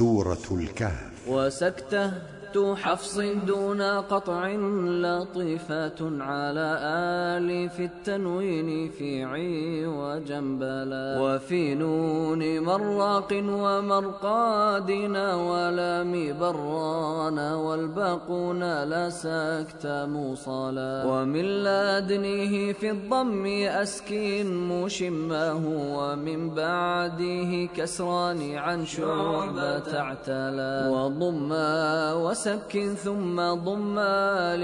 سورة الكهف. وسكته حفص دون قطع لطيفة على آل في التنوين في عي وجنبلا وفي نون مراق ومرقادنا ولام برانا والباقون لا سكت موصلا ومن لدنه في الضم أسكين مشمه ومن بعده كسران عن شعبة اعتلا وضما وسك ثم ضم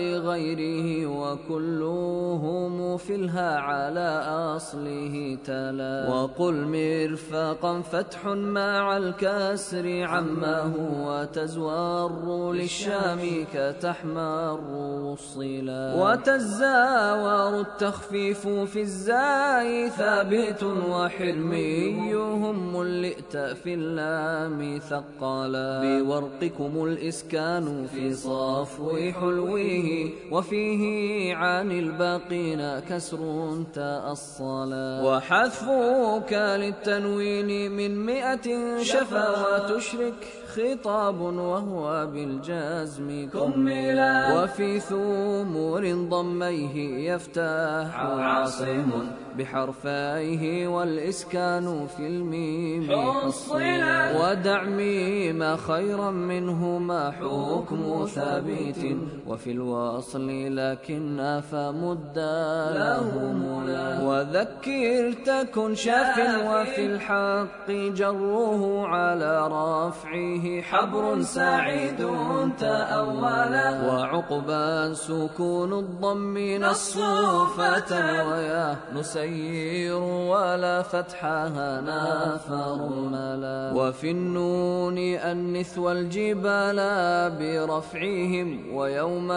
لغيره وكلهم في الها على أصله تلا. وقل مرفقا فتح مع الكسر عما هو تزور للشام كتحمر الصلا وتزاور التخفيف في الزاي ثابت وحلميهم ملئت في اللام ثقلا. بورقكم الإسكان في صفو حلوة وفيه عن الباقين كسر تأصلا وحذفك للتنوين من مئة شفا وتشرك. خطاب وهو بالجزم. كملا وفي ثمور ضميه يفتح عاصم. بحرفيه والإسكان في الميم. حصلا ودع ميم خيرا منهما حكم ثابت. وفي الوصل لكن فمد له ملا وذكر تكن شاف وفي الحق جره على رفعه. حبر سعيد تأولا وعقبا سكون الضم نصوفة ويا نسير ولا فتحها نافر ملا. وفي النون أنث والجبال برفعهم ويوم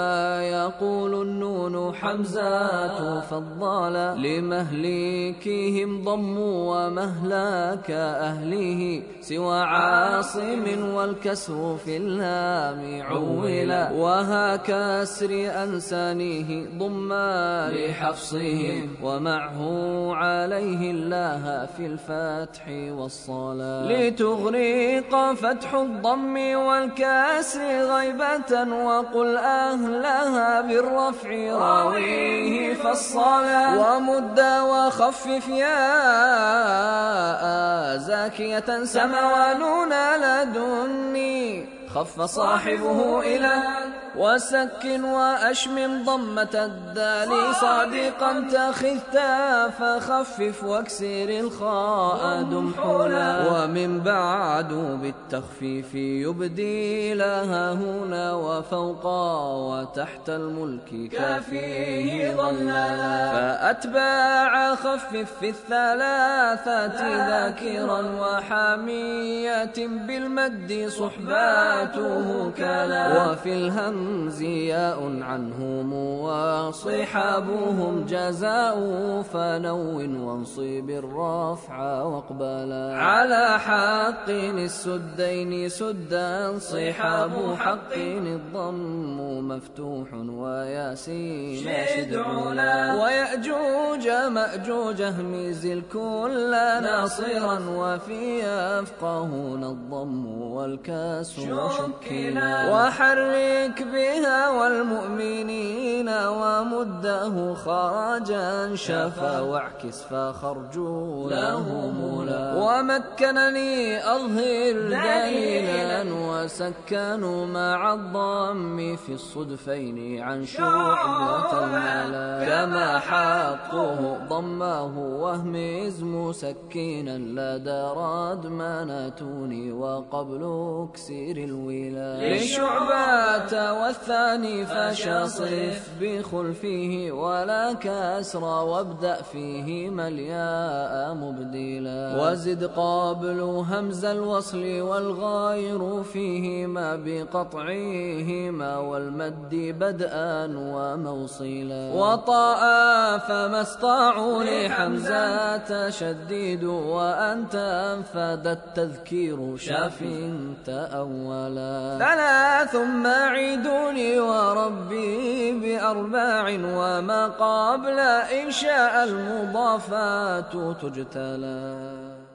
يقول النون حمزات فضالا لمهلكهم ضموا ومهلاك أهله سوى عاصم والكسر في اللام عولا وها كسر أنسانيه ضما لحفصهم ومعه عليه الله في الفتح والصلاة لتغرق فتح الضم والكسر غيبة وقل أهلها بالرفع راويه فالصلاة ومد وخفف يا زاكية سما ونون لدني خف صاحبه إلى وسكن وأشمم ضمة الدال صادقا تخذتا فخفف واكسر الخاء دمحلا ومن بعد بالتخفيف يبدي لها هنا وفوق وتحت الملك كافيه ظللا فأتباع خفف في الثلاثة ذاكرا وحامية بالمد صحباته كلا. وفي الهم زياء عنهم وصحابهم جزاء فنو وانصب الرفع واقبلا على حق السدين سدا صحاب حق الضم مفتوح وياسين شد علا ويأجوج مأجوج اهمز الكل ناصرا وفي أفقهون الضم والكسر شكلا وحرك بها والمؤمنين ومده خرجا شفا واعكس فخرجوا له مولا ومكنني أظهر دليلا وسكنوا مع الضم في الصدفين عن شعبة الملا كما حقه ضمه وهمز مسكنا لدى ردمانتوني وقبل اكسر الولا لشعبة والثاني فشصف بخلفه ولا كسر وابدأ فيه الياء مبدلا. وزد قابل همز الوصل والغاير فيهما بقطعهما والمد بدءا وموصلا. فما استطاعوا لحمزة شديد وأنت أنفد التذكير شاف تأولا ثلاث معيدوني وربي بأرباع وما قبل إن شاء المضافات تجتلى.